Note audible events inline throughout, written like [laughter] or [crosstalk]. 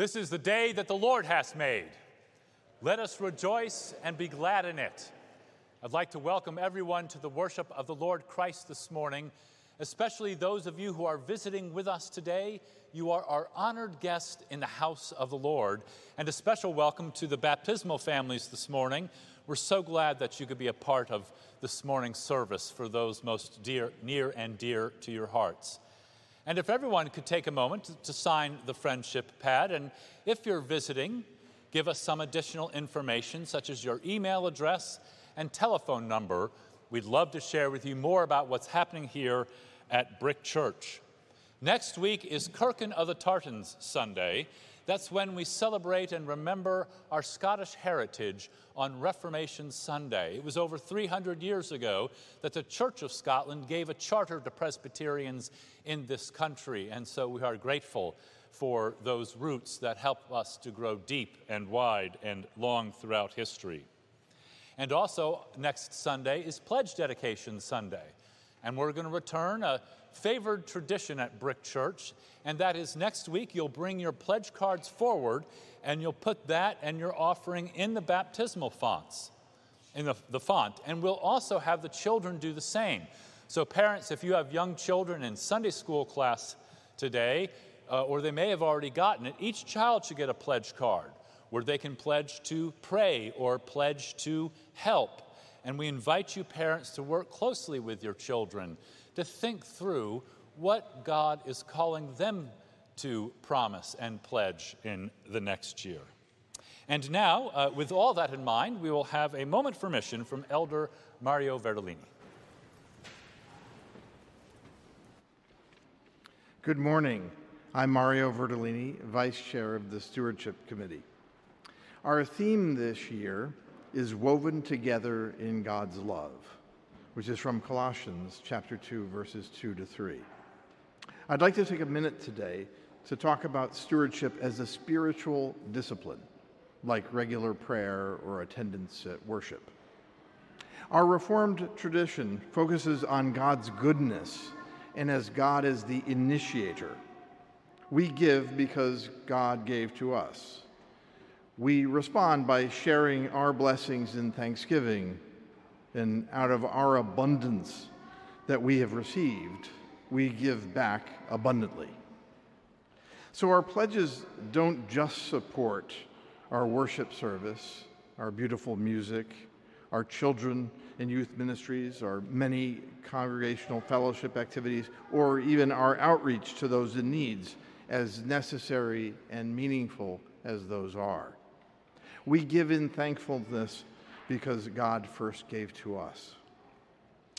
This is the day that the Lord has made. Let us rejoice and be glad in it. I'd like to welcome everyone to the worship of the Lord Christ this morning, especially those of you who are visiting with us today. You are our honored guest in the house of the Lord, and a special welcome to the baptismal families this morning. We're so glad that you could be a part of this morning's service for those most dear, near and dear to your hearts. And if everyone could take a moment to, sign the friendship pad, and if you're visiting, give us some additional information, such as your email address and telephone number. We'd love to share with you more about what's happening here at Brick Church. Next week is Kirkin of the Tartans Sunday. That's when we celebrate and remember our Scottish heritage on Reformation Sunday. It was over 300 years ago that the Church of Scotland gave a charter to Presbyterians in this country, and so we are grateful for those roots that help us to grow deep and wide and long throughout history. And also, next Sunday is Pledge Dedication Sunday. And we're going to return a favored tradition at Brick Church, and that is next week you'll bring your pledge cards forward and you'll put that and your offering in the baptismal fonts, in the, the font. And we'll also have the children do the same. So, parents, if you have young children in Sunday school class today, uh, or they may have already gotten it, each child should get a pledge card where they can pledge to pray or pledge to help. And we invite you, parents, to work closely with your children to think through what God is calling them to promise and pledge in the next year. And now, uh, with all that in mind, we will have a moment for mission from Elder Mario Verdolini. Good morning. I'm Mario Verdolini, Vice Chair of the Stewardship Committee. Our theme this year is Woven Together in God's Love which is from Colossians chapter 2, verses 2 to 3. I'd like to take a minute today to talk about stewardship as a spiritual discipline, like regular prayer or attendance at worship. Our Reformed tradition focuses on God's goodness and as God is the initiator. We give because God gave to us. We respond by sharing our blessings in thanksgiving and out of our abundance that we have received, we give back abundantly. So our pledges don't just support our worship service, our beautiful music, our children and youth ministries, our many congregational fellowship activities, or even our outreach to those in needs, as necessary and meaningful as those are. We give in thankfulness because God first gave to us.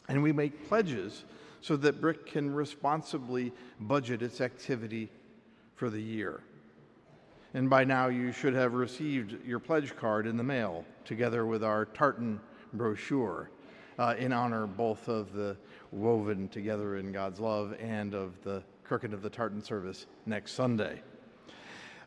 And we make pledges so that Brick can responsibly budget its activity for the year. And by now, you should have received your pledge card in the mail, together with our tartan brochure, uh, in honor both of the Woven Together in God's Love and of the Kirkin of the Tartan service next Sunday.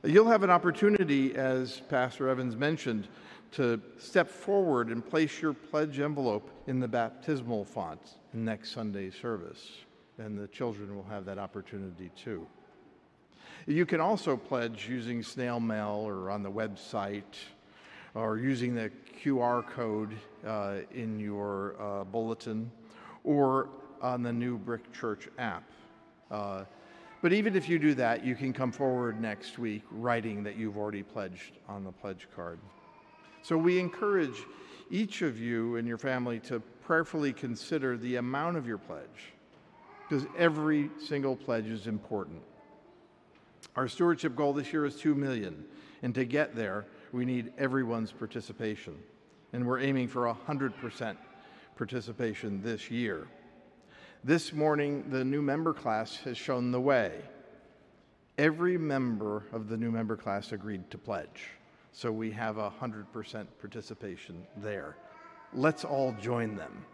You'll have an opportunity, as Pastor Evans mentioned, to step forward and place your pledge envelope in the baptismal font next Sunday's service. And the children will have that opportunity too. You can also pledge using snail mail or on the website or using the QR code uh, in your uh, bulletin or on the new Brick Church app. Uh, but even if you do that, you can come forward next week writing that you've already pledged on the pledge card. So we encourage each of you and your family to prayerfully consider the amount of your pledge, because every single pledge is important. Our stewardship goal this year is 2 million, and to get there, we need everyone's participation. And we're aiming for 100% participation this year. This morning, the new member class has shown the way. Every member of the new member class agreed to pledge. So we have a 100% participation there. Let's all join them.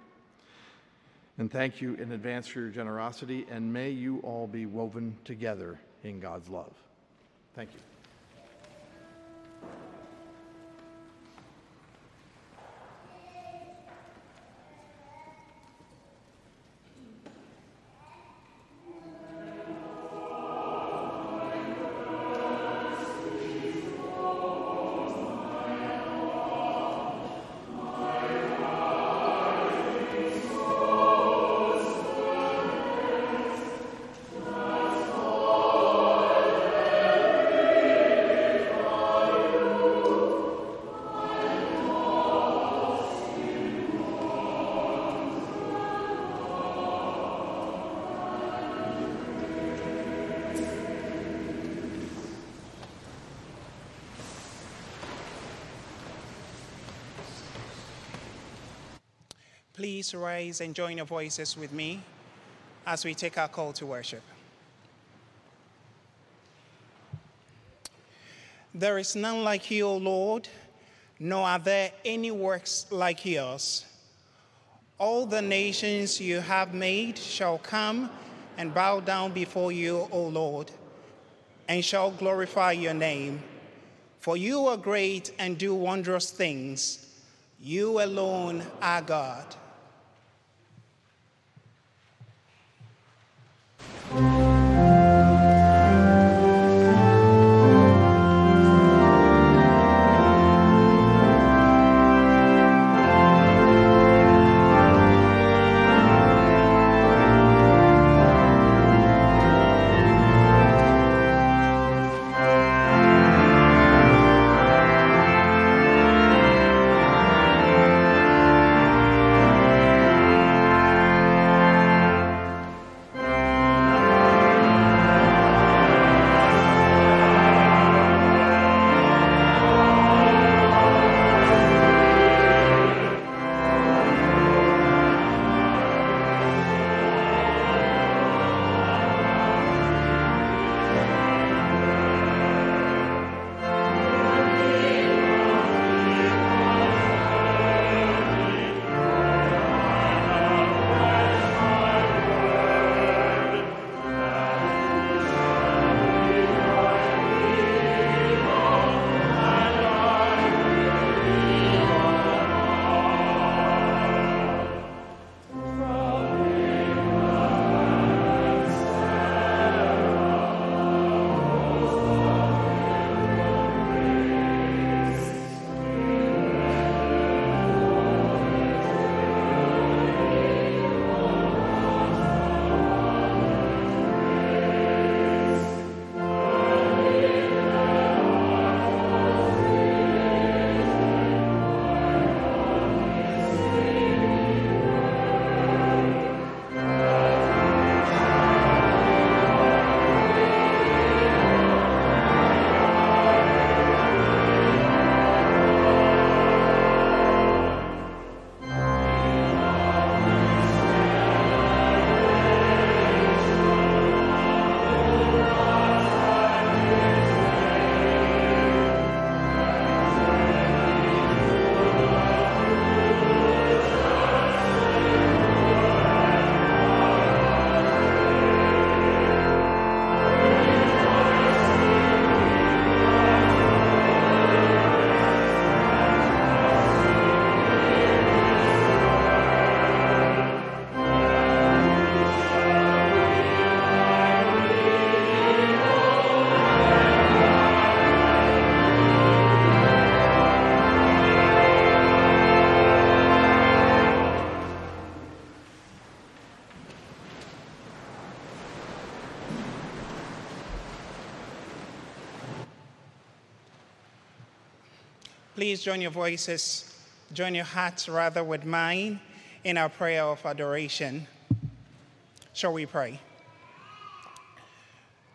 And thank you in advance for your generosity, and may you all be woven together in God's love. Thank you. Please rise and join your voices with me as we take our call to worship. There is none like you, O Lord, nor are there any works like yours. All the nations you have made shall come and bow down before you, O Lord, and shall glorify your name. For you are great and do wondrous things. You alone are God. Mm-hmm. Please join your voices, join your hearts rather with mine in our prayer of adoration. Shall we pray?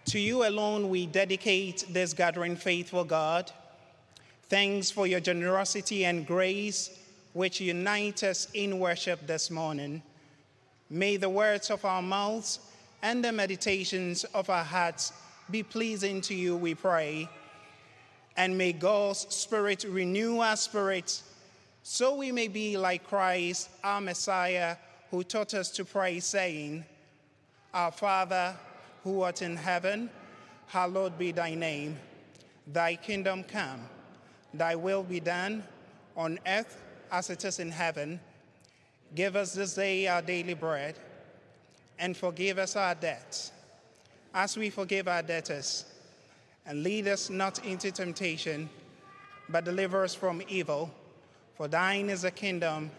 To you alone we dedicate this gathering, faithful God. Thanks for your generosity and grace which unite us in worship this morning. May the words of our mouths and the meditations of our hearts be pleasing to you, we pray and may God's Spirit renew our spirits so we may be like Christ, our Messiah, who taught us to pray, saying, Our Father, who art in heaven, hallowed be thy name. Thy kingdom come, thy will be done on earth as it is in heaven. Give us this day our daily bread, and forgive us our debts, as we forgive our debtors and lead us not into temptation, but deliver us from evil. For thine is the kingdom,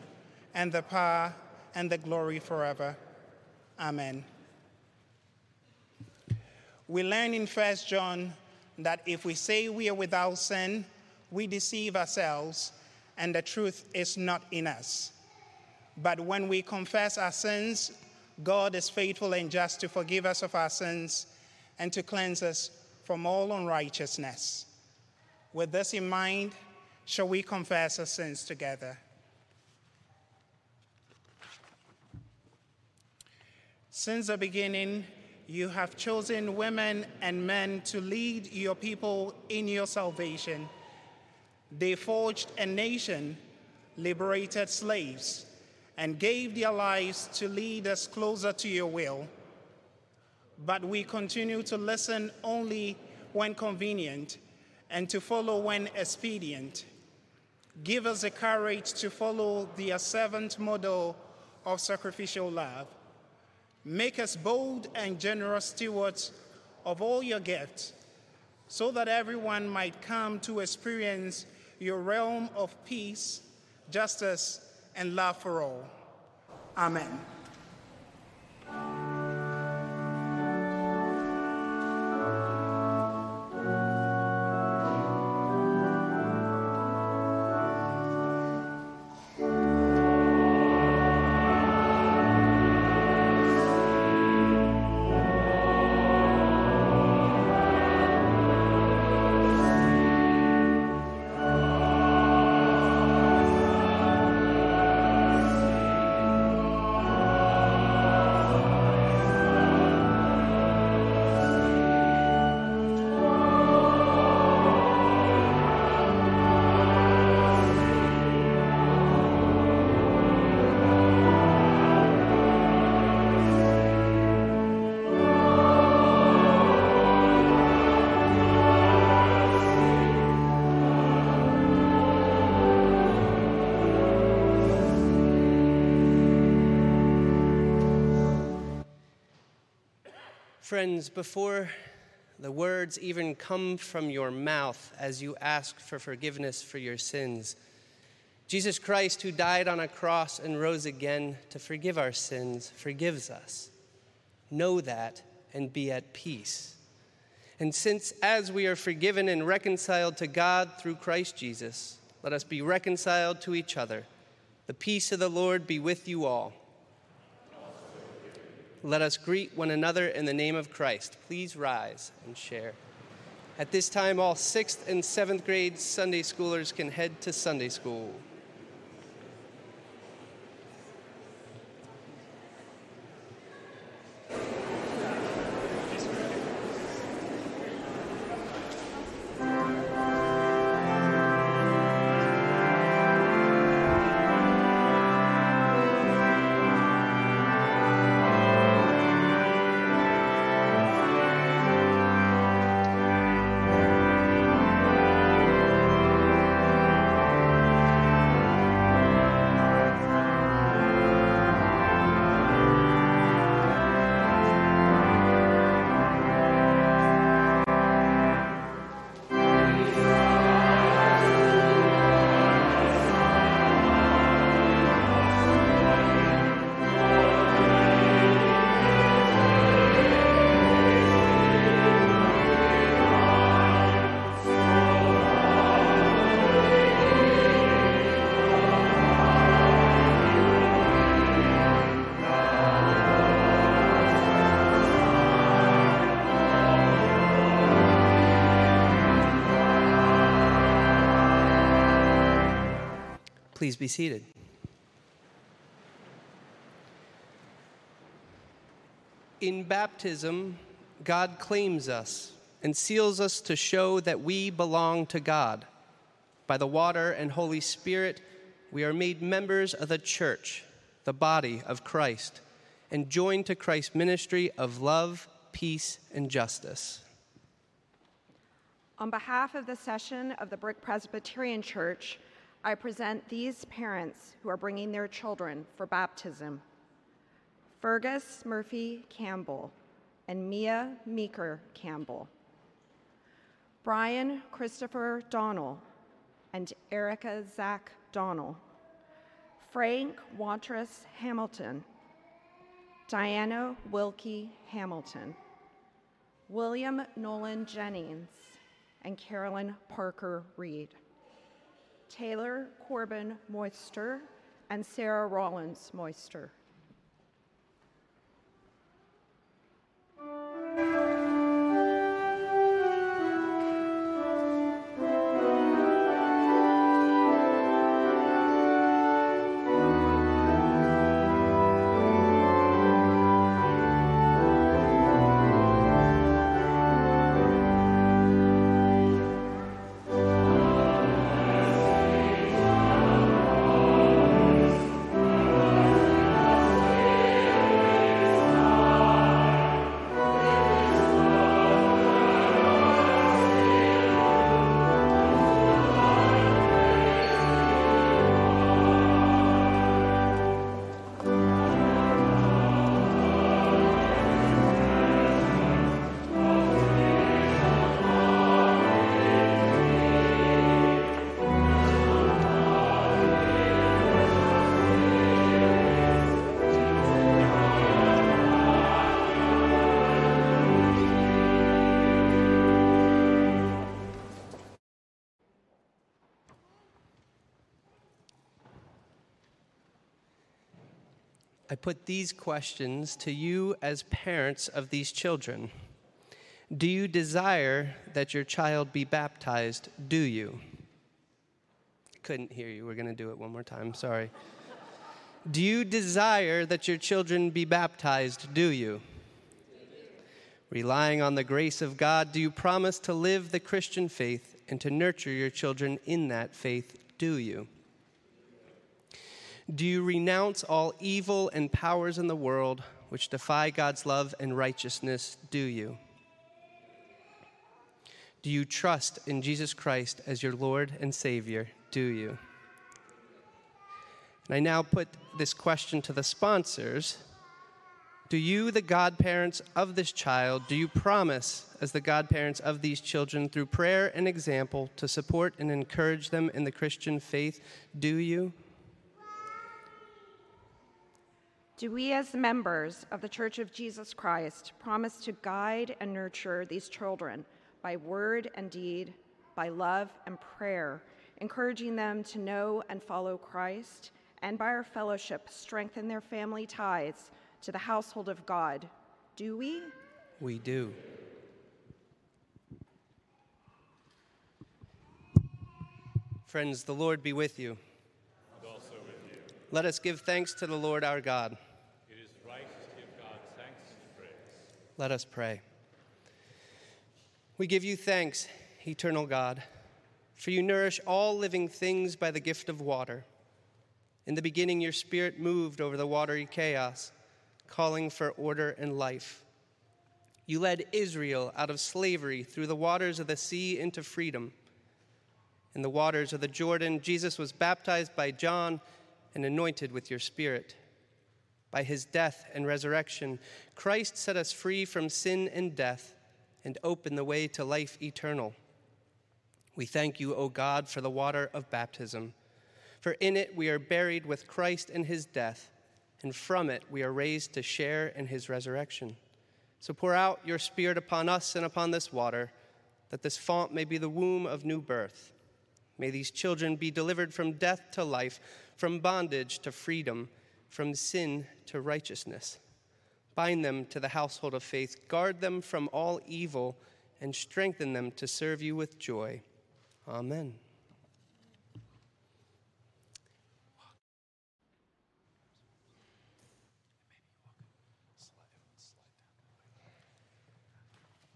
and the power, and the glory forever. Amen. We learn in 1 John that if we say we are without sin, we deceive ourselves, and the truth is not in us. But when we confess our sins, God is faithful and just to forgive us of our sins and to cleanse us from all unrighteousness. With this in mind, shall we confess our sins together? Since the beginning, you have chosen women and men to lead your people in your salvation. They forged a nation, liberated slaves, and gave their lives to lead us closer to your will. But we continue to listen only when convenient and to follow when expedient. Give us the courage to follow the servant model of sacrificial love. Make us bold and generous stewards of all your gifts, so that everyone might come to experience your realm of peace, justice, and love for all. Amen. Friends, before the words even come from your mouth as you ask for forgiveness for your sins, Jesus Christ, who died on a cross and rose again to forgive our sins, forgives us. Know that and be at peace. And since, as we are forgiven and reconciled to God through Christ Jesus, let us be reconciled to each other. The peace of the Lord be with you all. Let us greet one another in the name of Christ. Please rise and share. At this time, all sixth and seventh grade Sunday schoolers can head to Sunday school. Please be seated. In baptism, God claims us and seals us to show that we belong to God. By the water and Holy Spirit, we are made members of the church, the body of Christ, and joined to Christ's ministry of love, peace, and justice. On behalf of the session of the Brick Presbyterian Church, I present these parents who are bringing their children for baptism. Fergus Murphy Campbell and Mia Meeker Campbell, Brian Christopher Donnell and Erica Zach Donnell, Frank Wantress Hamilton, Diana Wilkie Hamilton, William Nolan Jennings, and Carolyn Parker Reed. Taylor Corbin Moister, and Sarah Rollins Moister. Put these questions to you as parents of these children. Do you desire that your child be baptized? Do you? Couldn't hear you. We're going to do it one more time. Sorry. Do you desire that your children be baptized? Do you? Relying on the grace of God, do you promise to live the Christian faith and to nurture your children in that faith? Do you? Do you renounce all evil and powers in the world which defy God's love and righteousness? Do you? Do you trust in Jesus Christ as your Lord and Savior? Do you? And I now put this question to the sponsors. Do you, the godparents of this child, do you promise, as the godparents of these children, through prayer and example, to support and encourage them in the Christian faith? Do you? Do we, as members of the Church of Jesus Christ, promise to guide and nurture these children by word and deed, by love and prayer, encouraging them to know and follow Christ, and by our fellowship, strengthen their family ties to the household of God? Do we? We do. Friends, the Lord be with you. And also with you. Let us give thanks to the Lord our God. It is right to give God thanks and praise. Let us pray. We give you thanks, eternal God, for you nourish all living things by the gift of water. In the beginning, your spirit moved over the watery chaos, calling for order and life. You led Israel out of slavery through the waters of the sea into freedom. In the waters of the Jordan, Jesus was baptized by John and anointed with your spirit. By his death and resurrection, Christ set us free from sin and death and opened the way to life eternal. We thank you, O God, for the water of baptism. For in it we are buried with Christ in his death, and from it we are raised to share in his resurrection. So pour out your Spirit upon us and upon this water, that this font may be the womb of new birth. May these children be delivered from death to life, from bondage to freedom, from sin to righteousness. Bind them to the household of faith, guard them from all evil, and strengthen them to serve you with joy. Amen.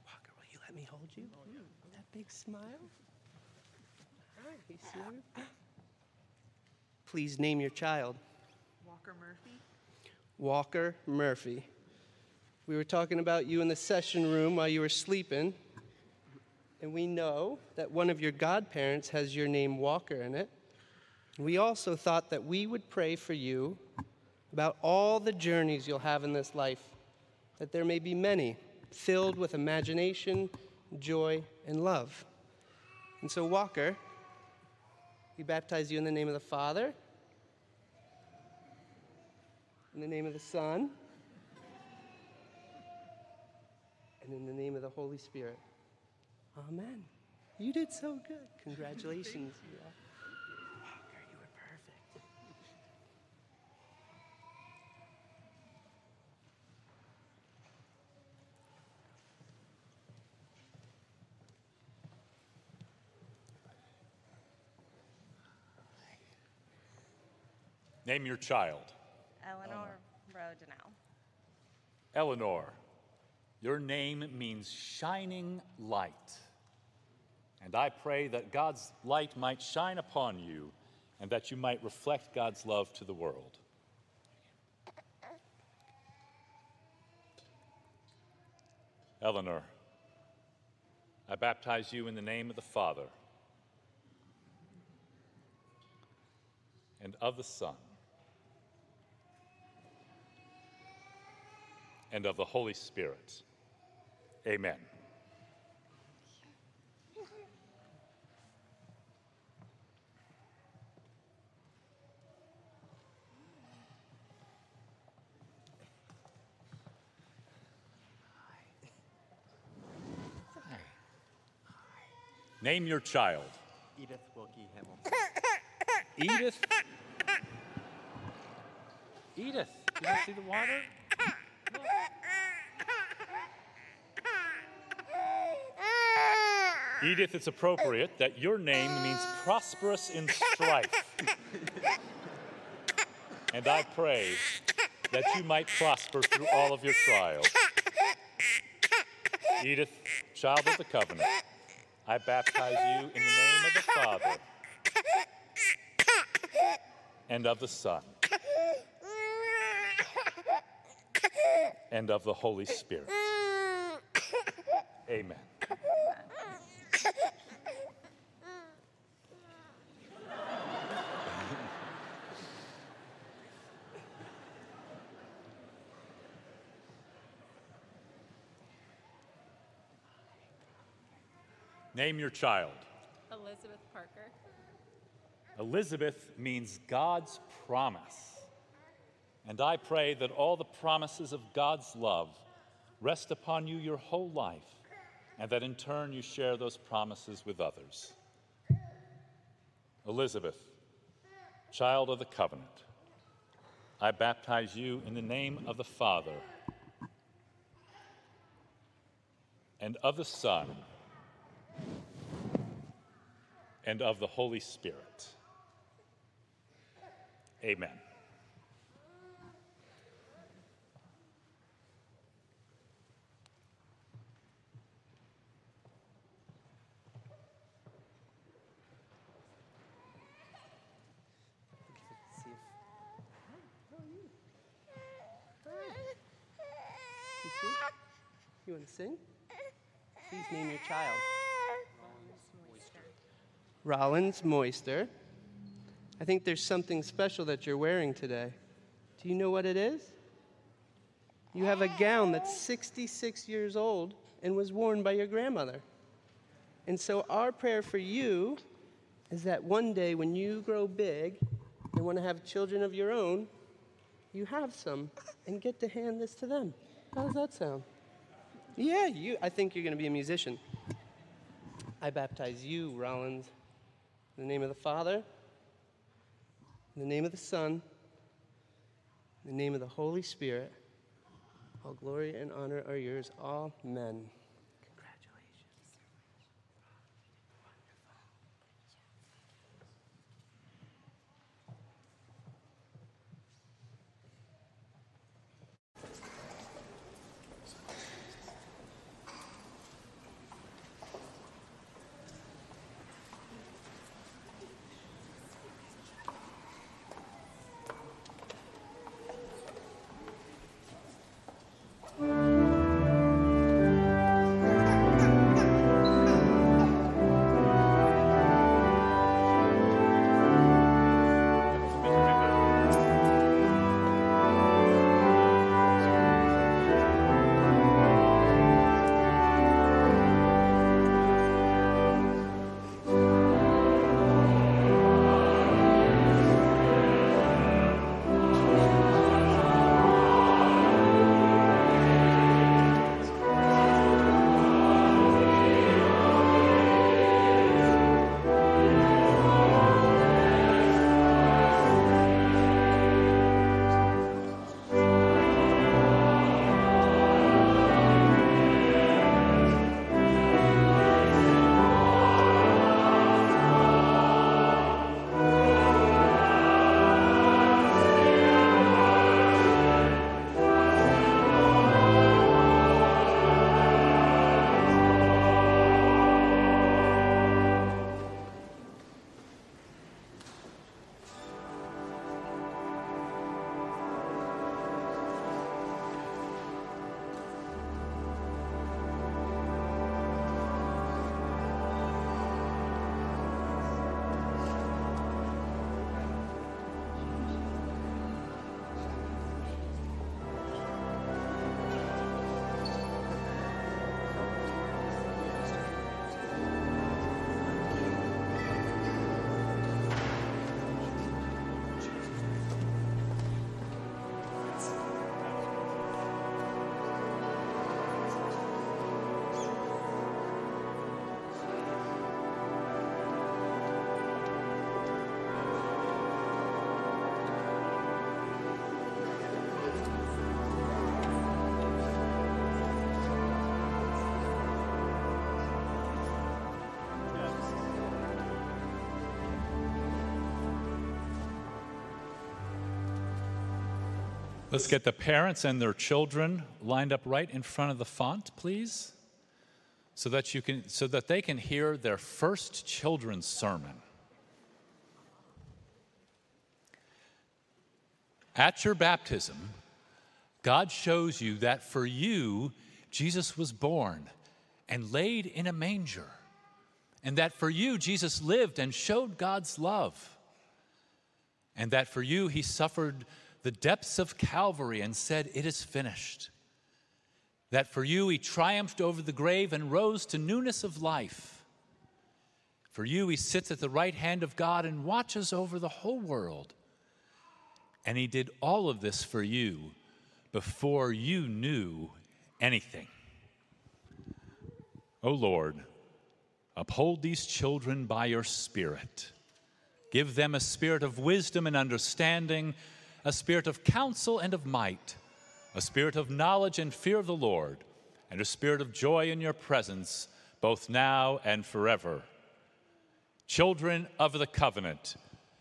Walker, will you let me hold you? That big smile? Hi, Sue. Please name your child. Walker Murphy. Walker Murphy. We were talking about you in the session room while you were sleeping, and we know that one of your godparents has your name Walker in it. We also thought that we would pray for you about all the journeys you'll have in this life, that there may be many filled with imagination, joy, and love. And so, Walker, we baptize you in the name of the Father, in the name of the Son, and in the name of the Holy Spirit. Amen. You did so good. Congratulations. Yeah. Walker, you were perfect. Name your child. Eleanor Rodinell. Eleanor, your name means shining light. And I pray that God's light might shine upon you and that you might reflect God's love to the world. Eleanor, I baptize you in the name of the Father and of the Son and of the Holy Spirit. Amen. Name your child. Edith Wilkie Hamilton. Edith. Edith. You don't see the water? Edith, it's appropriate that your name means prosperous in strife. and I pray that you might prosper through all of your trials. Edith, child of the covenant, I baptize you in the name of the Father and of the Son and of the Holy Spirit. [coughs] Amen. Name your child. Elizabeth Parker. Elizabeth means God's promise. And I pray that all the promises of God's love rest upon you your whole life, and that in turn you share those promises with others. Elizabeth, child of the covenant, I baptize you in the name of the Father and of the Son and of the Holy Spirit. Amen. Sing? You want to sing? Please name your child. Rollins Moister. I think there's something special that you're wearing today. Do you know what it is? You have a gown that's 66 years old and was worn by your grandmother. And so, our prayer for you is that one day when you grow big and want to have children of your own, you have some and get to hand this to them. How does that sound? Yeah, you. I think you're going to be a musician. I baptize you, Rollins, in the name of the Father, in the name of the Son, in the name of the Holy Spirit. All glory and honor are yours. Amen. Let's get the parents and their children lined up right in front of the font, please, so that you can so that they can hear their first children's sermon. At your baptism, God shows you that for you Jesus was born and laid in a manger, and that for you Jesus lived and showed God's love, and that for you he suffered the depths of Calvary and said, It is finished. That for you he triumphed over the grave and rose to newness of life. For you he sits at the right hand of God and watches over the whole world. And he did all of this for you before you knew anything. O oh Lord, uphold these children by your Spirit. Give them a spirit of wisdom and understanding a spirit of counsel and of might, a spirit of knowledge and fear of the Lord, and a spirit of joy in your presence, both now and forever. Children of the covenant,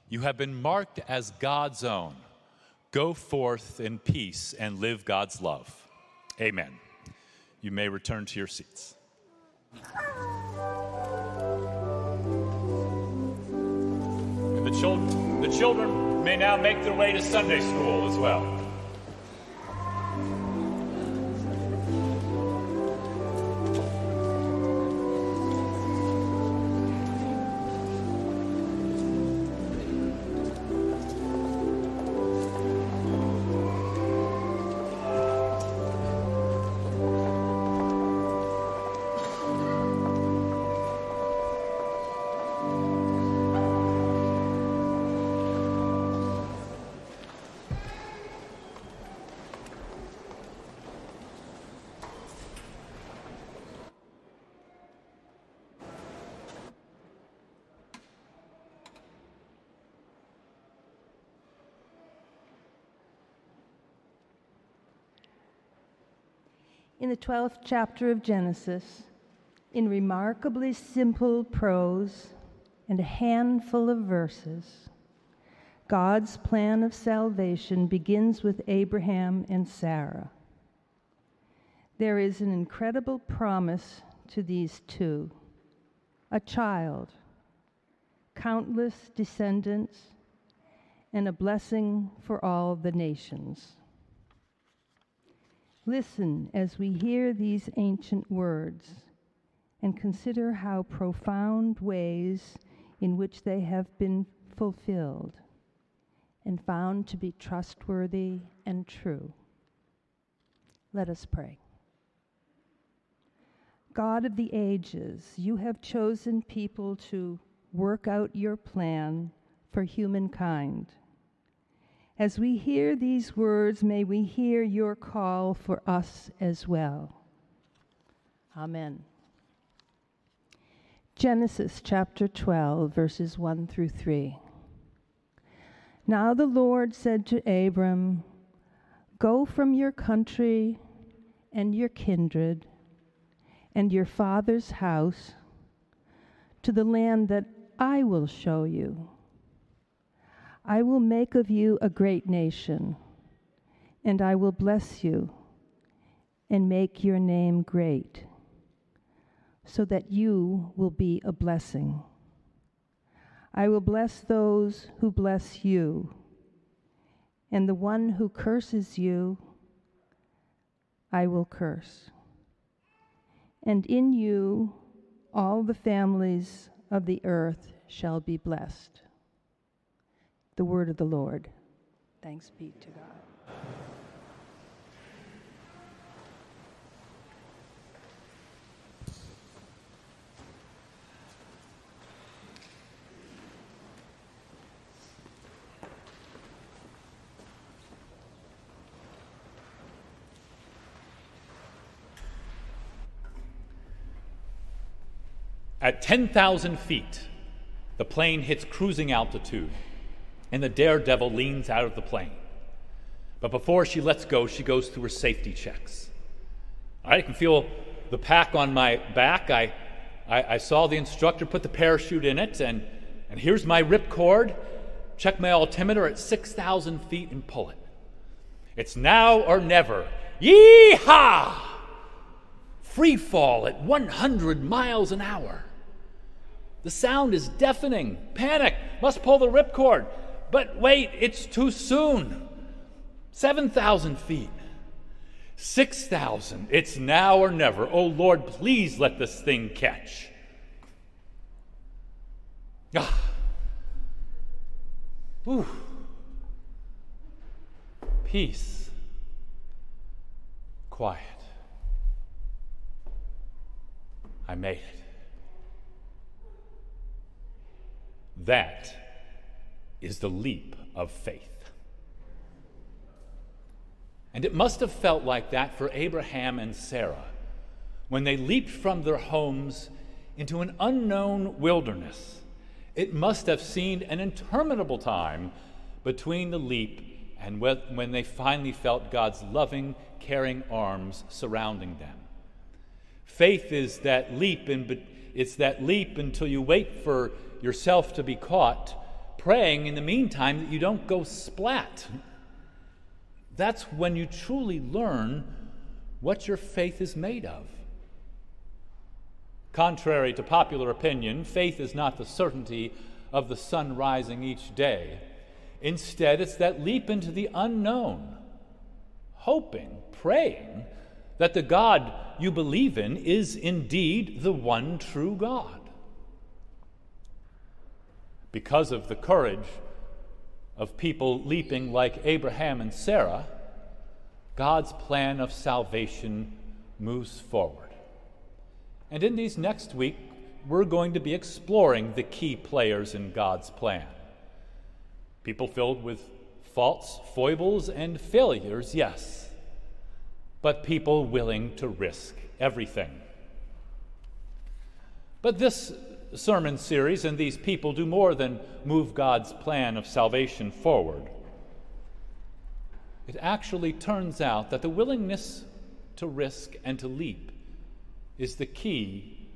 you have been marked as God's own. Go forth in peace and live God's love. Amen. You may return to your seats. the, children, the children may now make their way to Sunday school as well. In the 12th chapter of Genesis, in remarkably simple prose and a handful of verses, God's plan of salvation begins with Abraham and Sarah. There is an incredible promise to these two a child, countless descendants, and a blessing for all the nations. Listen as we hear these ancient words and consider how profound ways in which they have been fulfilled and found to be trustworthy and true. Let us pray. God of the ages, you have chosen people to work out your plan for humankind. As we hear these words, may we hear your call for us as well. Amen. Genesis chapter 12, verses 1 through 3. Now the Lord said to Abram, Go from your country and your kindred and your father's house to the land that I will show you. I will make of you a great nation, and I will bless you and make your name great, so that you will be a blessing. I will bless those who bless you, and the one who curses you, I will curse. And in you all the families of the earth shall be blessed the word of the Lord. Thanks be to God. At 10,000 feet, the plane hits cruising altitude and the daredevil leans out of the plane. But before she lets go, she goes through her safety checks. I can feel the pack on my back. I, I, I saw the instructor put the parachute in it, and, and here's my ripcord. Check my altimeter at 6,000 feet and pull it. It's now or never. Yee-haw! Free fall at 100 miles an hour. The sound is deafening. Panic. Must pull the ripcord. But wait, it's too soon. 7,000 feet. 6,000. It's now or never. Oh Lord, please let this thing catch. Ah. Ooh. Peace. Quiet. I made it. That is the leap of faith. And it must have felt like that for Abraham and Sarah when they leaped from their homes into an unknown wilderness. It must have seemed an interminable time between the leap and when they finally felt God's loving, caring arms surrounding them. Faith is that leap, in, it's that leap until you wait for yourself to be caught, praying in the meantime that you don't go splat. That's when you truly learn what your faith is made of. Contrary to popular opinion, faith is not the certainty of the sun rising each day. Instead, it's that leap into the unknown, hoping, praying that the God you believe in is indeed the one true God. Because of the courage of people leaping like Abraham and Sarah, God's plan of salvation moves forward. And in these next week, we're going to be exploring the key players in God's plan. People filled with faults, foibles, and failures, yes, but people willing to risk everything. But this sermon series and these people do more than move God's plan of salvation forward. It actually turns out that the willingness to risk and to leap is the key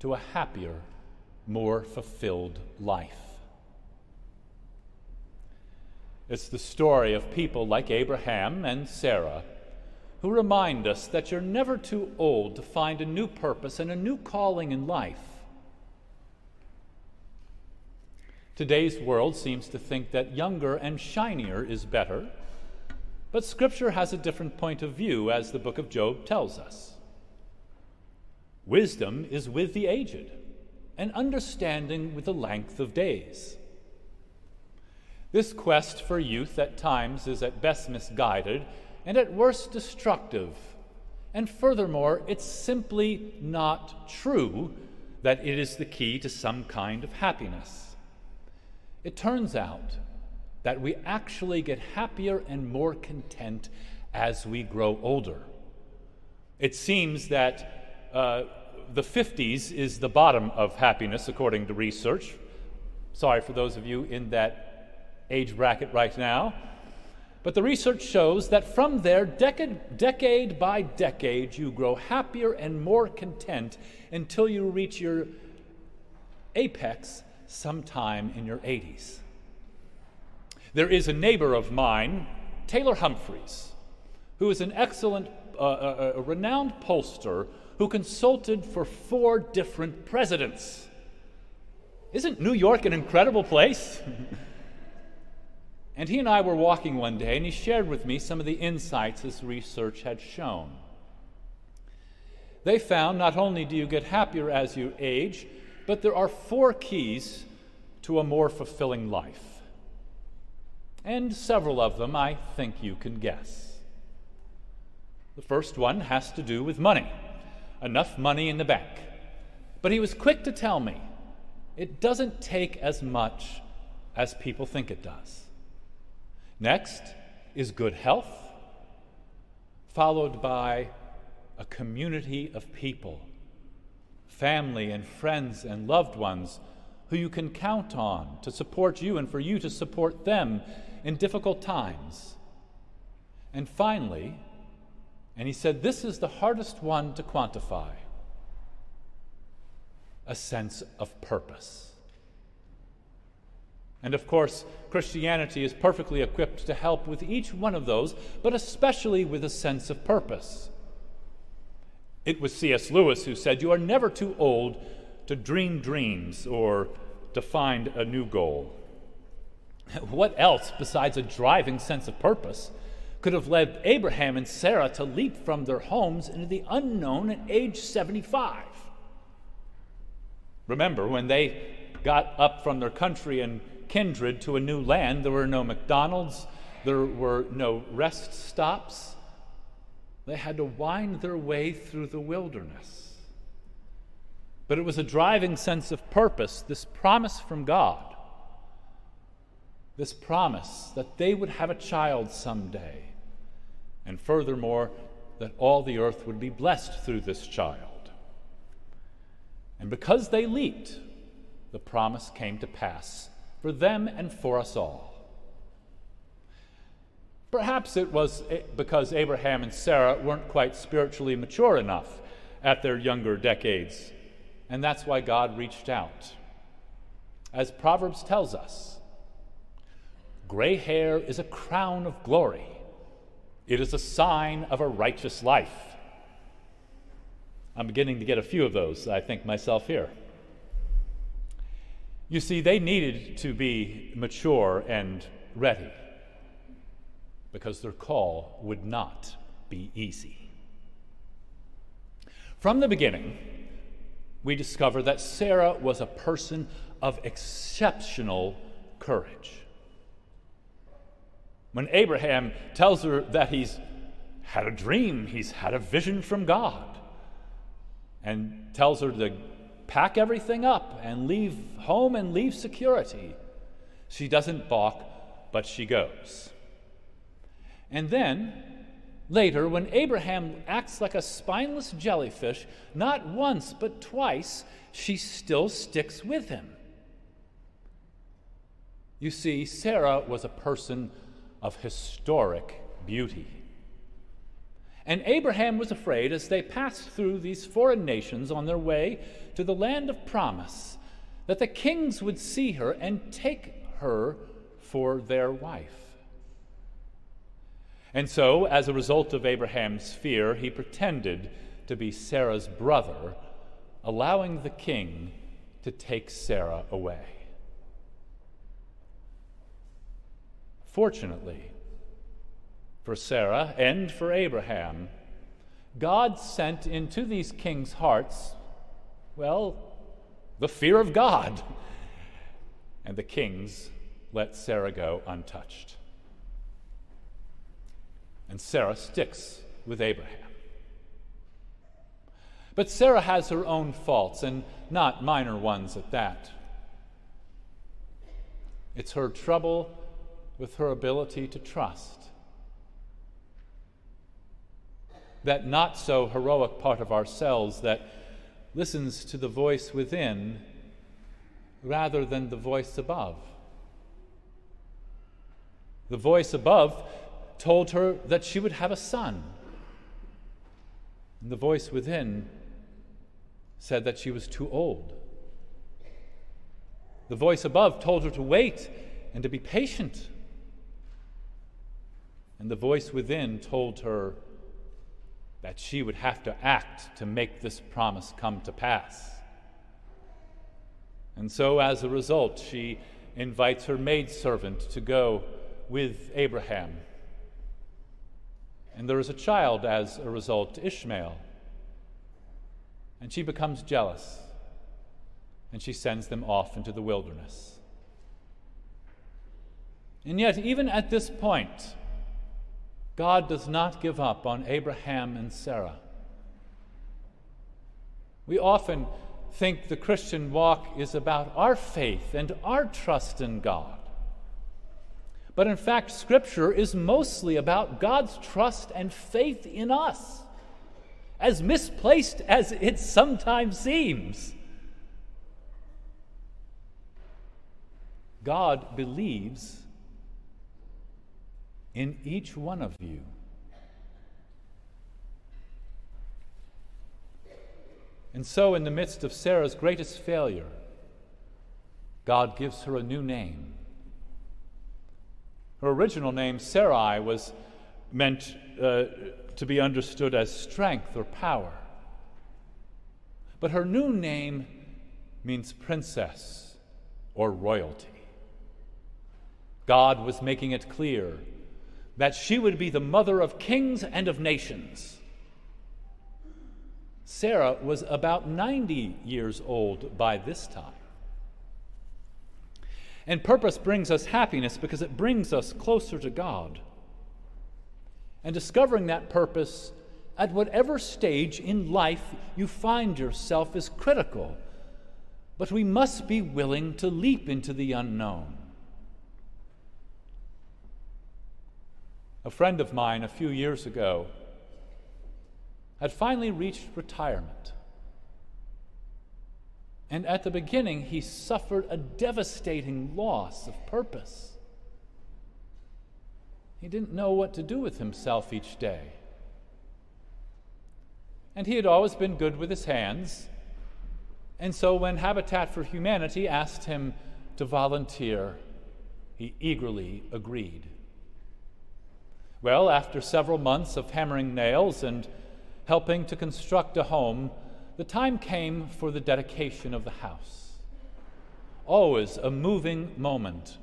to a happier, more fulfilled life. It's the story of people like Abraham and Sarah who remind us that you're never too old to find a new purpose and a new calling in life. Today's world seems to think that younger and shinier is better, but Scripture has a different point of view, as the book of Job tells us. Wisdom is with the aged, and understanding with the length of days. This quest for youth at times is at best misguided and at worst destructive. And furthermore, it's simply not true that it is the key to some kind of happiness. It turns out that we actually get happier and more content as we grow older. It seems that uh, the 50s is the bottom of happiness, according to research. Sorry for those of you in that age bracket right now. But the research shows that from there, decade, decade by decade, you grow happier and more content until you reach your apex sometime in your 80s. There is a neighbor of mine, Taylor Humphreys, who is an excellent, uh, uh, uh, renowned pollster who consulted for four different presidents. Isn't New York an incredible place? [laughs] and he and I were walking one day, and he shared with me some of the insights his research had shown. They found not only do you get happier as you age, but there are four keys to a more fulfilling life. And several of them I think you can guess. The first one has to do with money enough money in the bank. But he was quick to tell me it doesn't take as much as people think it does. Next is good health, followed by a community of people family and friends and loved ones who you can count on to support you and for you to support them in difficult times. And finally, and he said, This is the hardest one to quantify a sense of purpose. And of course, Christianity is perfectly equipped to help with each one of those, but especially with a sense of purpose. It was C.S. Lewis who said, You are never too old to dream dreams or to find a new goal. [laughs] What else, besides a driving sense of purpose, could have led Abraham and Sarah to leap from their homes into the unknown at age 75? Remember, when they got up from their country and kindred to a new land, there were no McDonald's, there were no rest stops. They had to wind their way through the wilderness. But it was a driving sense of purpose, this promise from God this promise that they would have a child someday, and furthermore, that all the earth would be blessed through this child. And because they leaped, the promise came to pass for them and for us all. Perhaps it was eh, because Abraham and Sarah weren't quite spiritually mature enough at their younger decades, and that's why God reached out. As Proverbs tells us, Gray hair is a crown of glory, it is a sign of a righteous life. I'm beginning to get a few of those, I think, myself here. You see, they needed to be mature and ready because their call would not be easy. From the beginning, we discover that Sarah was a person of exceptional courage. When Abraham tells her that he's had a dream, he's had a vision from God, and tells her to pack everything up and leave home and leave security, she doesn't balk, but she goes. And then, later, when Abraham acts like a spineless jellyfish, not once but twice, she still sticks with him. You see, Sarah was a person of historic beauty. And Abraham was afraid as they passed through these foreign nations on their way to the land of promise that the kings would see her and take her for their wife. And so, as a result of Abraham's fear, he pretended to be Sarah's brother, allowing the king to take Sarah away. Fortunately, for Sarah and for Abraham, God sent into these kings' hearts, well, the fear of God. And the kings let Sarah go untouched. And Sarah sticks with Abraham. But Sarah has her own faults, and not minor ones at that. It's her trouble with her ability to trust. That not so heroic part of ourselves that listens to the voice within rather than the voice above. The voice above told her that she would have a son. And the voice within said that she was too old. The voice above told her to wait and to be patient. And the voice within told her that she would have to act to make this promise come to pass. And so, as a result, she invites her maidservant to go with Abraham. And there is a child as a result, Ishmael. And she becomes jealous. And she sends them off into the wilderness. And yet, even at this point, God does not give up on Abraham and Sarah. We often think the Christian walk is about our faith and our trust in God. But in fact, Scripture is mostly about God's trust and faith in us, as misplaced as it sometimes seems. God believes in each one of you. And so, in the midst of Sarah's greatest failure, God gives her a new name Her original name, Sarai, was meant uh, to be understood as strength or power. But her new name means princess or royalty. God was making it clear that she would be the mother of kings and of nations. Sarah was about 90 years old by this time. And purpose brings us happiness because it brings us closer to God. And discovering that purpose at whatever stage in life you find yourself is critical. But we must be willing to leap into the unknown. A friend of mine a few years ago had finally reached retirement. And at the beginning, he suffered a devastating loss of purpose. He didn't know what to do with himself each day. And he had always been good with his hands. And so when Habitat for Humanity asked him to volunteer, he eagerly agreed. Well, after several months of hammering nails and helping to construct a home, the time came for the dedication of the house. Always a moving moment.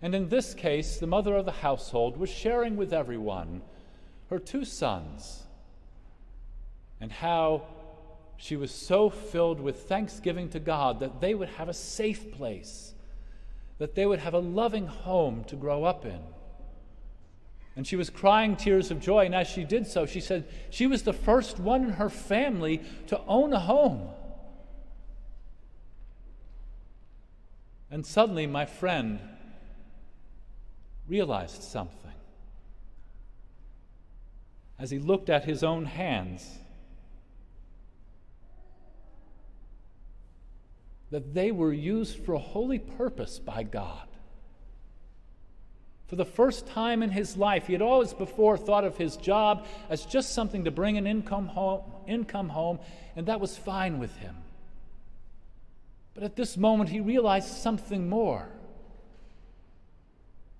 And in this case, the mother of the household was sharing with everyone her two sons and how she was so filled with thanksgiving to God that they would have a safe place, that they would have a loving home to grow up in. And she was crying tears of joy. And as she did so, she said she was the first one in her family to own a home. And suddenly, my friend realized something. As he looked at his own hands, that they were used for a holy purpose by God. For the first time in his life, he had always before thought of his job as just something to bring an income home, income home, and that was fine with him. But at this moment, he realized something more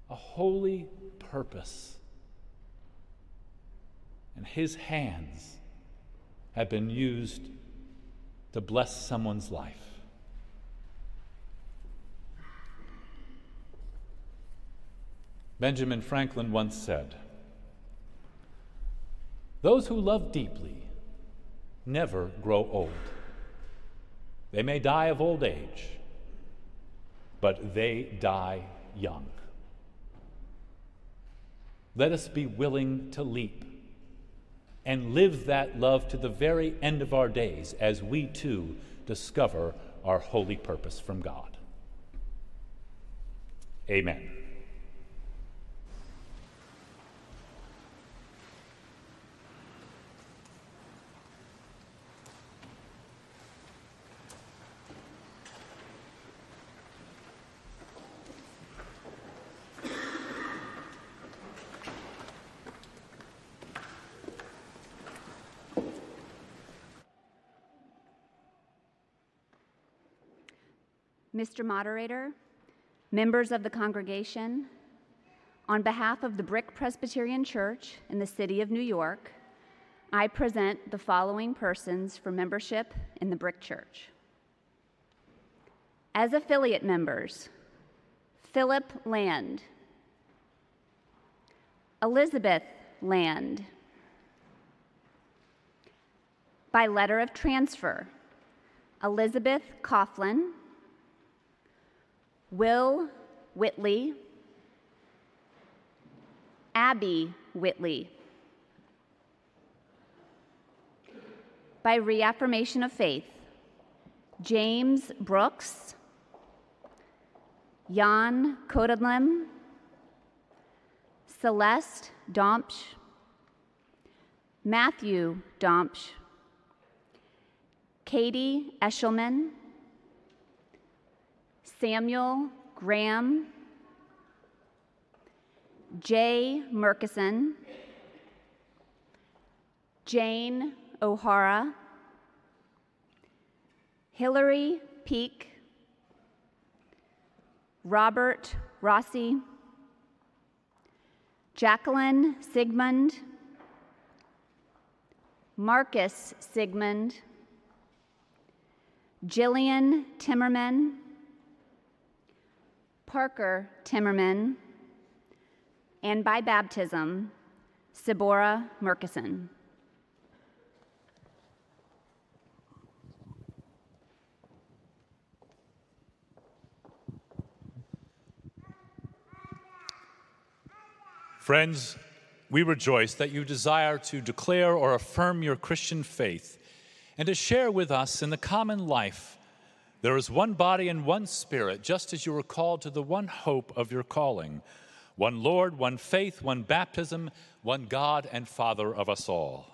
a holy purpose. And his hands had been used to bless someone's life. Benjamin Franklin once said, Those who love deeply never grow old. They may die of old age, but they die young. Let us be willing to leap and live that love to the very end of our days as we too discover our holy purpose from God. Amen. Mr. Moderator, members of the congregation, on behalf of the Brick Presbyterian Church in the city of New York, I present the following persons for membership in the Brick Church. As affiliate members, Philip Land, Elizabeth Land. By letter of transfer, Elizabeth Coughlin, Will Whitley, Abby Whitley. By reaffirmation of faith, James Brooks, Jan Kodadlim, Celeste Dompsch, Matthew Dompsch, Katie Eshelman, Samuel Graham, Jay Murkison, Jane O'Hara, Hillary Peak, Robert Rossi, Jacqueline Sigmund, Marcus Sigmund, Jillian Timmerman, Parker Timmerman, and by baptism, Sibora Murkison. Friends, we rejoice that you desire to declare or affirm your Christian faith and to share with us in the common life. There is one body and one spirit, just as you were called to the one hope of your calling one Lord, one faith, one baptism, one God and Father of us all.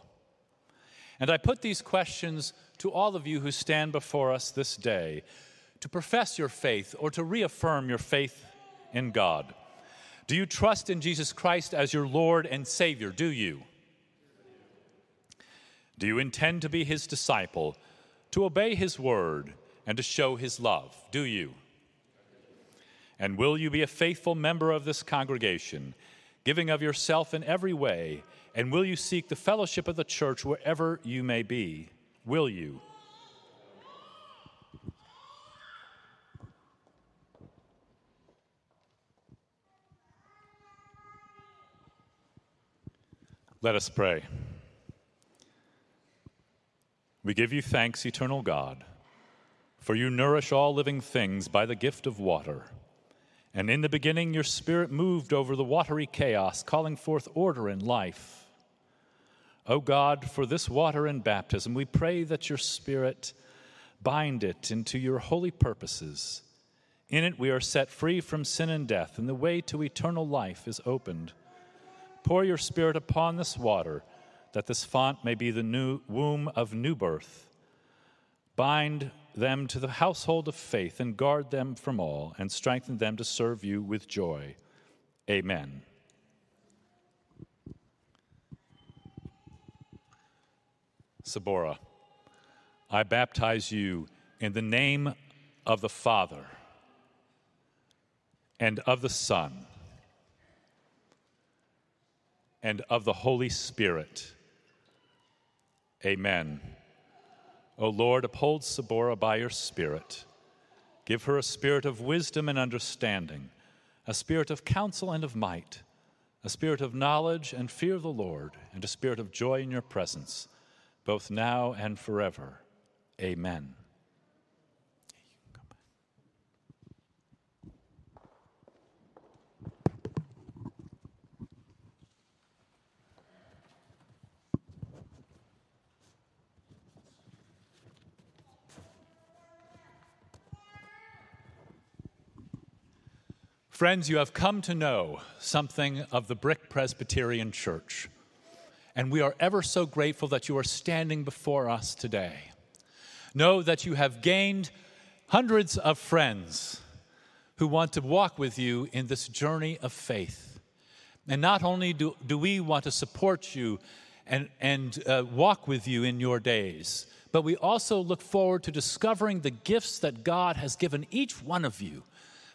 And I put these questions to all of you who stand before us this day to profess your faith or to reaffirm your faith in God. Do you trust in Jesus Christ as your Lord and Savior? Do you? Do you intend to be his disciple, to obey his word, and to show his love? Do you? And will you be a faithful member of this congregation, giving of yourself in every way? And will you seek the fellowship of the church wherever you may be? Will you? Let us pray. We give you thanks, eternal God, for you nourish all living things by the gift of water. And in the beginning, your spirit moved over the watery chaos, calling forth order and life. O God, for this water and baptism, we pray that your spirit bind it into your holy purposes. In it, we are set free from sin and death, and the way to eternal life is opened. Pour your Spirit upon this water, that this font may be the new womb of new birth. Bind them to the household of faith and guard them from all, and strengthen them to serve you with joy. Amen. Sabora, I baptize you in the name of the Father and of the Son and of the Holy Spirit. Amen. O Lord, uphold Sabora by your Spirit. Give her a spirit of wisdom and understanding, a spirit of counsel and of might, a spirit of knowledge and fear of the Lord, and a spirit of joy in your presence, both now and forever. Amen. Friends, you have come to know something of the Brick Presbyterian Church, and we are ever so grateful that you are standing before us today. Know that you have gained hundreds of friends who want to walk with you in this journey of faith. And not only do, do we want to support you and, and uh, walk with you in your days, but we also look forward to discovering the gifts that God has given each one of you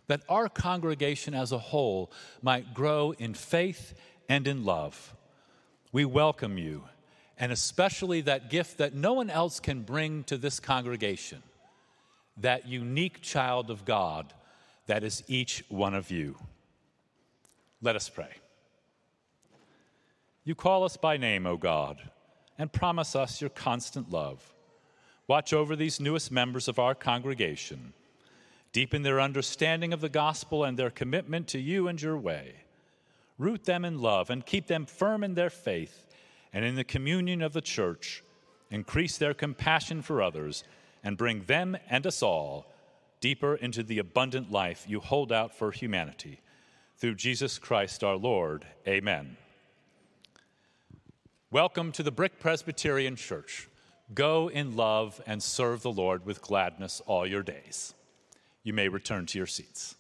that our congregation as a whole might grow in faith and in love. We welcome you, and especially that gift that no one else can bring to this congregation that unique child of God that is each one of you. Let us pray. You call us by name, O God, and promise us your constant love. Watch over these newest members of our congregation Deepen their understanding of the gospel and their commitment to you and your way. Root them in love and keep them firm in their faith and in the communion of the church. Increase their compassion for others and bring them and us all deeper into the abundant life you hold out for humanity. Through Jesus Christ our Lord. Amen. Welcome to the Brick Presbyterian Church. Go in love and serve the Lord with gladness all your days. You may return to your seats.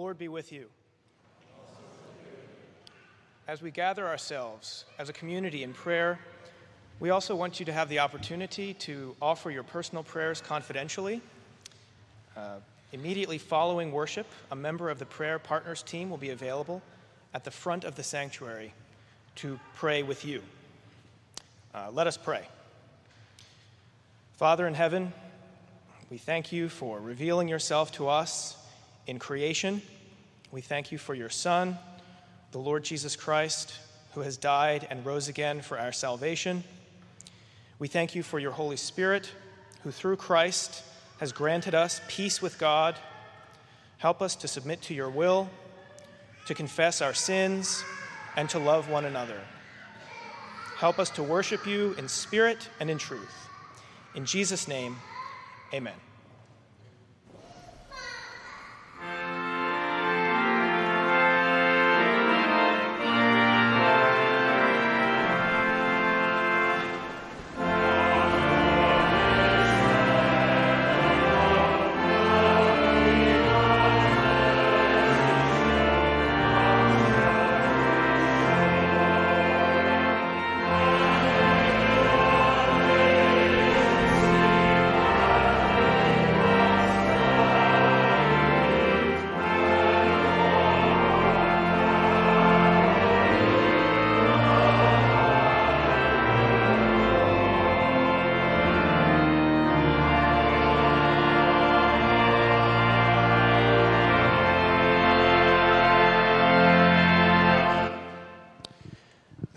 Lord be with you. As we gather ourselves as a community in prayer, we also want you to have the opportunity to offer your personal prayers confidentially. Uh, immediately following worship, a member of the prayer partners team will be available at the front of the sanctuary to pray with you. Uh, let us pray. Father in heaven, we thank you for revealing yourself to us in creation. We thank you for your Son, the Lord Jesus Christ, who has died and rose again for our salvation. We thank you for your Holy Spirit, who through Christ has granted us peace with God. Help us to submit to your will, to confess our sins, and to love one another. Help us to worship you in spirit and in truth. In Jesus' name, amen.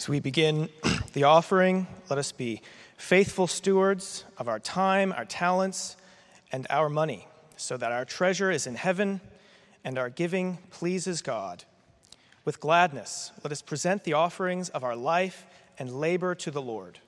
As we begin [clears throat] the offering, let us be faithful stewards of our time, our talents, and our money, so that our treasure is in heaven and our giving pleases God. With gladness, let us present the offerings of our life and labor to the Lord.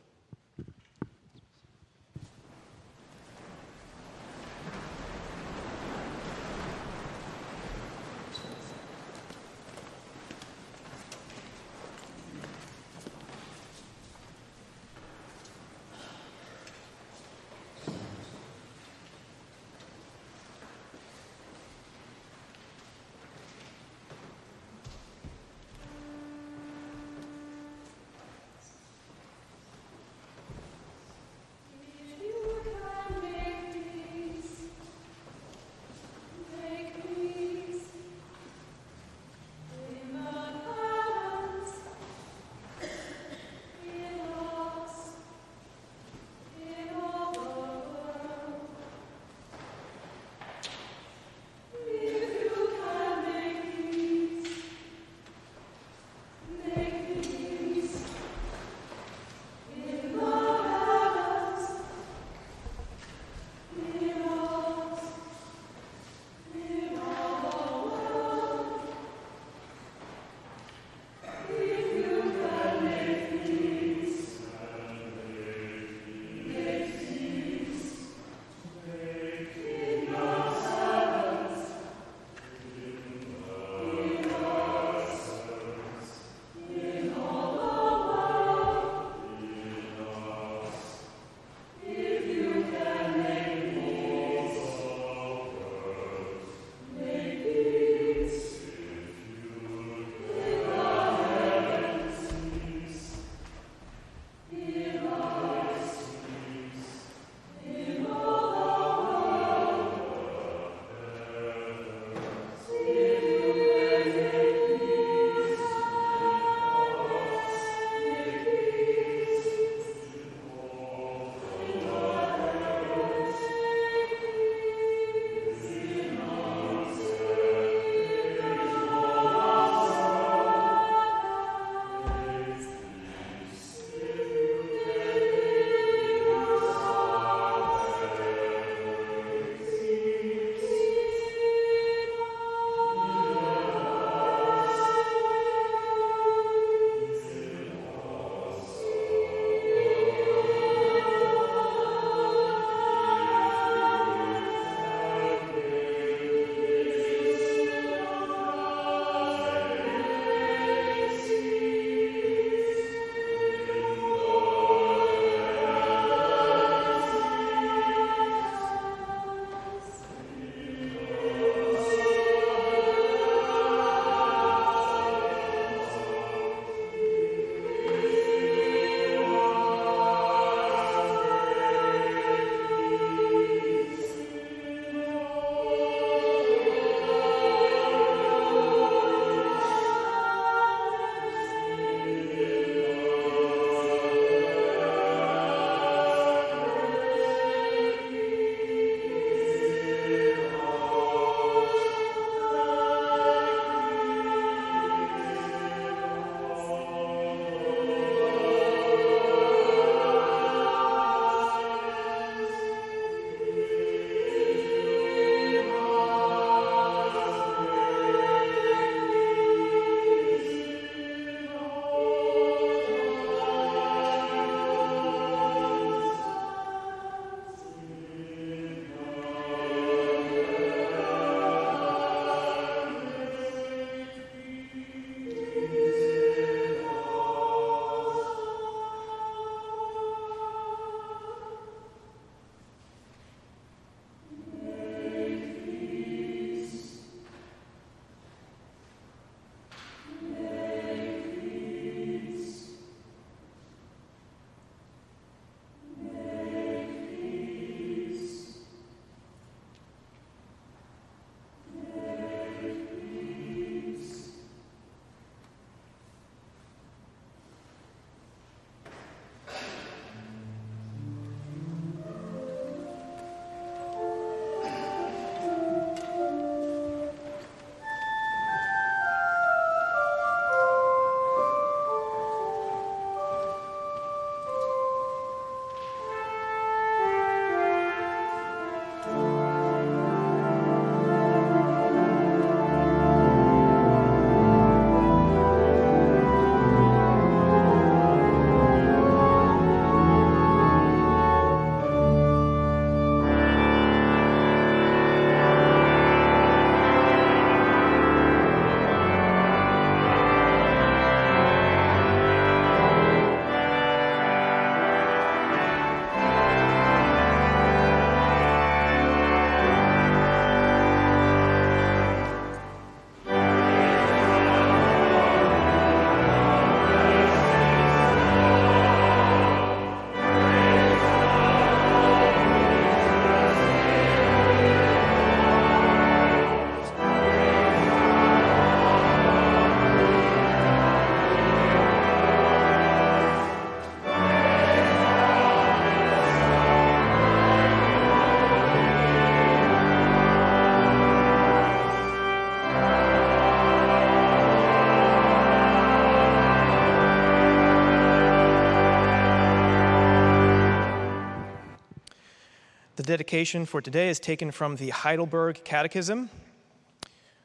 Dedication for today is taken from the Heidelberg Catechism.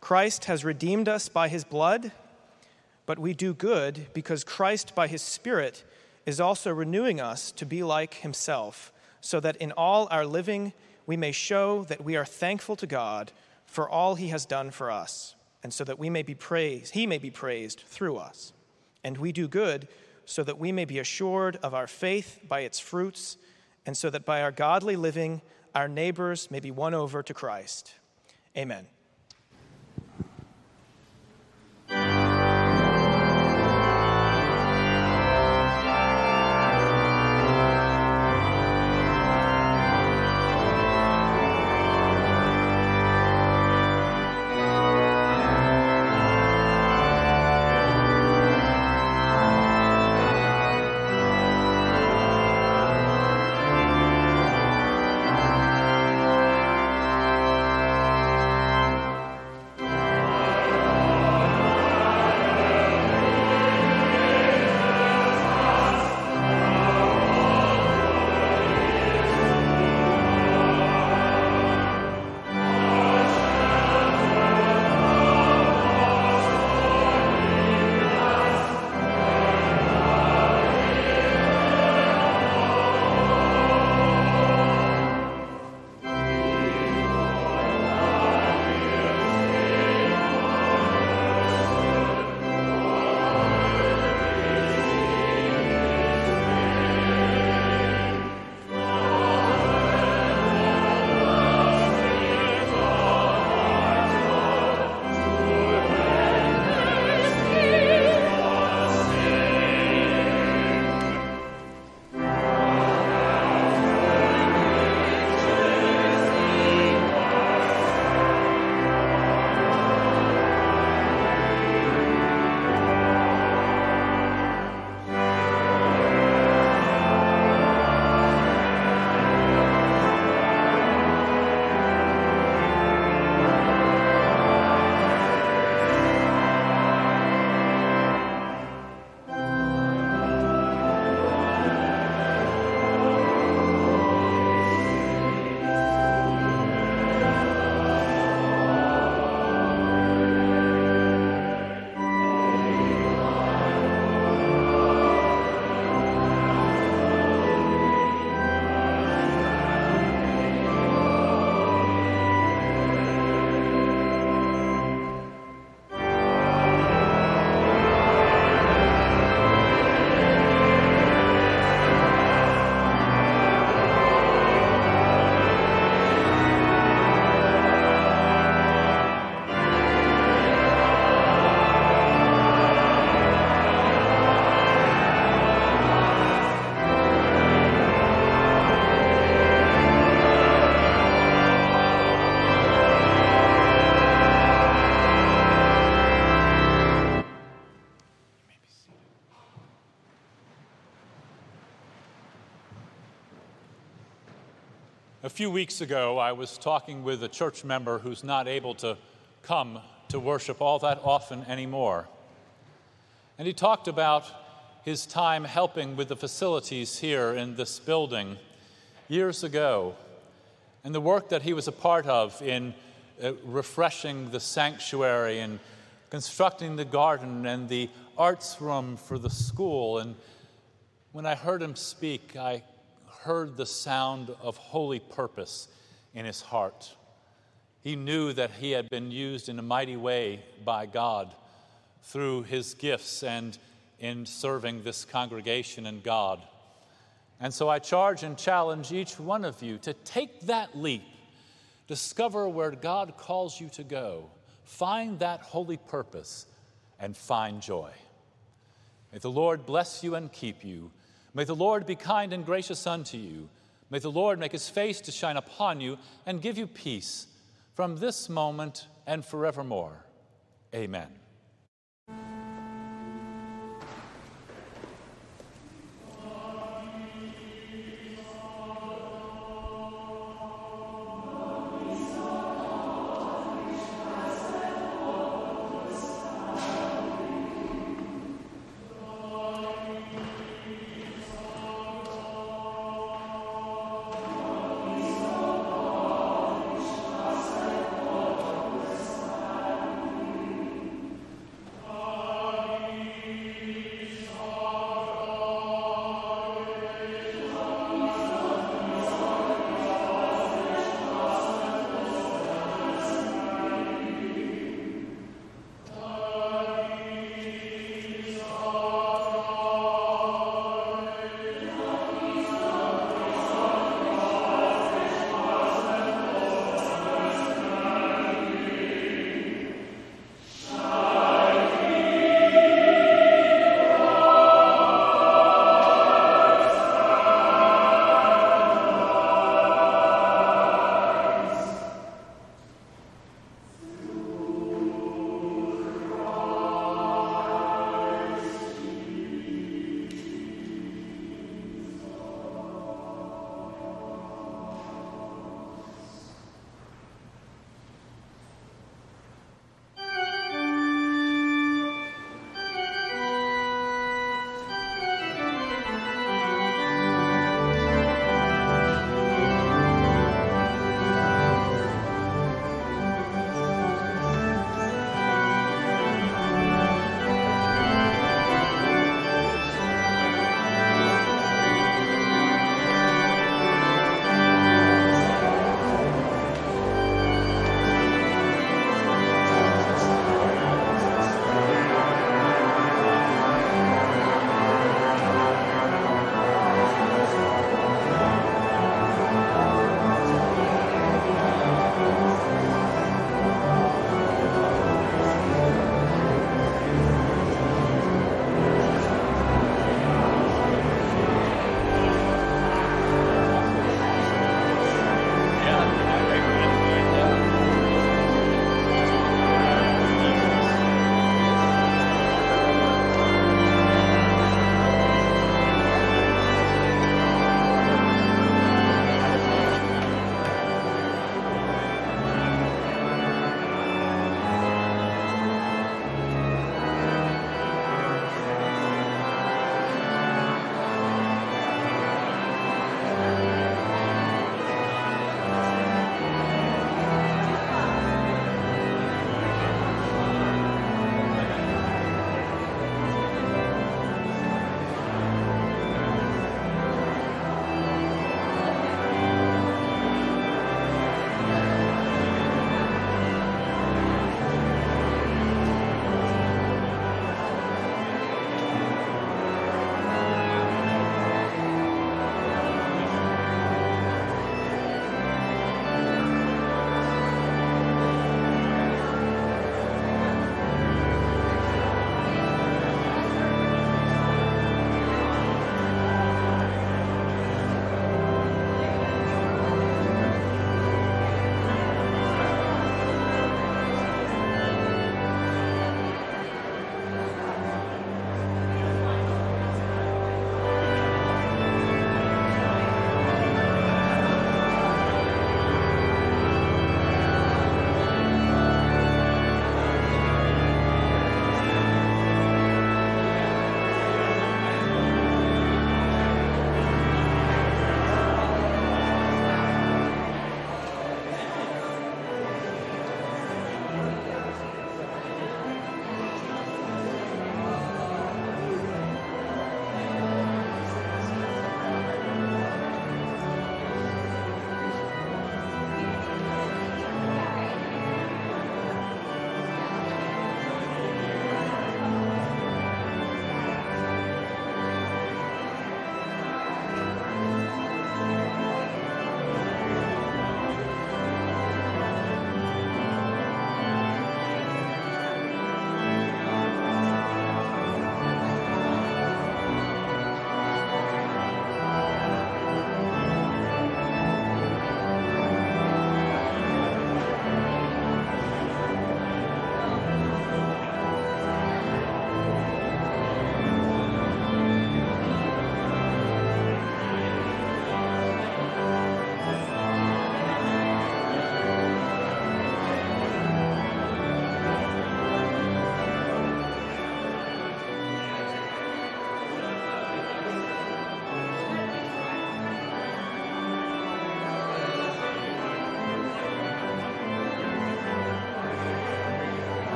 Christ has redeemed us by his blood, but we do good because Christ, by his Spirit, is also renewing us to be like himself, so that in all our living we may show that we are thankful to God for all he has done for us, and so that we may be praised, he may be praised through us. And we do good so that we may be assured of our faith by its fruits, and so that by our godly living our neighbors may be won over to Christ. Amen. Few weeks ago, I was talking with a church member who's not able to come to worship all that often anymore. And he talked about his time helping with the facilities here in this building years ago and the work that he was a part of in uh, refreshing the sanctuary and constructing the garden and the arts room for the school. And when I heard him speak, I heard the sound of holy purpose in his heart. He knew that he had been used in a mighty way by God through his gifts and in serving this congregation and God. And so I charge and challenge each one of you to take that leap, discover where God calls you to go, find that holy purpose, and find joy. May the Lord bless you and keep you. May the Lord be kind and gracious unto you. May the Lord make his face to shine upon you and give you peace from this moment and forevermore. Amen.